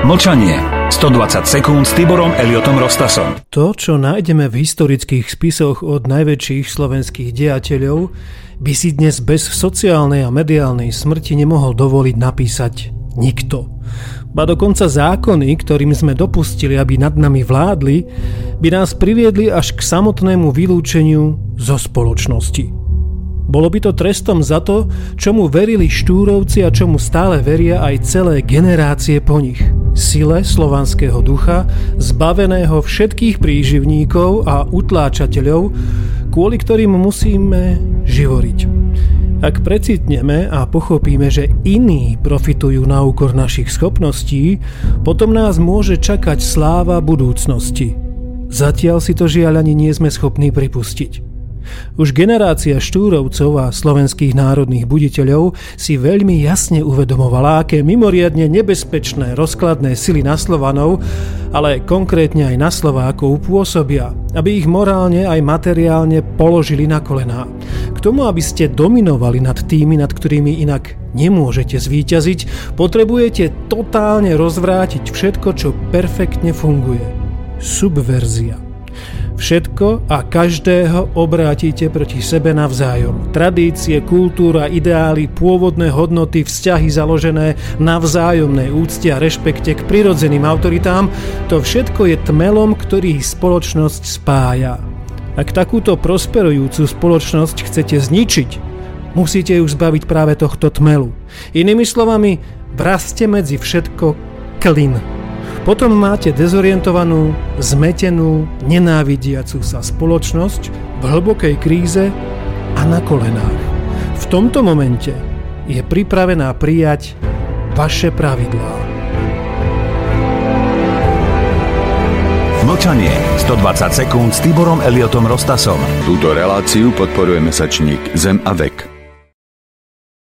Mlčanie. 120 sekúnd s Tiborom Eliotom Rostasom. To, čo nájdeme v historických spisoch od najväčších slovenských dejateľov, by si dnes bez sociálnej a mediálnej smrti nemohol dovoliť napísať nikto. Ba dokonca zákony, ktorým sme dopustili, aby nad nami vládli, by nás priviedli až k samotnému vylúčeniu zo spoločnosti. Bolo by to trestom za to, čomu verili štúrovci a čomu stále veria aj celé generácie po nich. Sile slovanského ducha, zbaveného všetkých príživníkov a utláčateľov, kvôli ktorým musíme živoriť. Ak precitneme a pochopíme, že iní profitujú na úkor našich schopností, potom nás môže čakať sláva budúcnosti. Zatiaľ si to žiaľ ani nie sme schopní pripustiť. Už generácia štúrovcov a slovenských národných buditeľov si veľmi jasne uvedomovala, aké mimoriadne nebezpečné rozkladné sily na Slovanov, ale konkrétne aj na Slovákov pôsobia, aby ich morálne aj materiálne položili na kolená. K tomu, aby ste dominovali nad tými, nad ktorými inak nemôžete zvíťaziť, potrebujete totálne rozvrátiť všetko, čo perfektne funguje. Subverzia. Všetko a každého obrátite proti sebe navzájom. Tradície, kultúra, ideály, pôvodné hodnoty, vzťahy založené na vzájomnej úcte a rešpekte k prirodzeným autoritám, to všetko je tmelom, ktorý spoločnosť spája. Ak takúto prosperujúcu spoločnosť chcete zničiť, musíte ju zbaviť práve tohto tmelu. Inými slovami, vrazte medzi všetko klin. Potom máte dezorientovanú, zmetenú, nenávidiacu sa spoločnosť v hlbokej kríze a na kolenách. V tomto momente je pripravená prijať vaše pravidlá. Mlčanie. 120 sekúnd s Tiborom Eliotom Rostasom. Túto reláciu podporuje mesačník Zem a vek.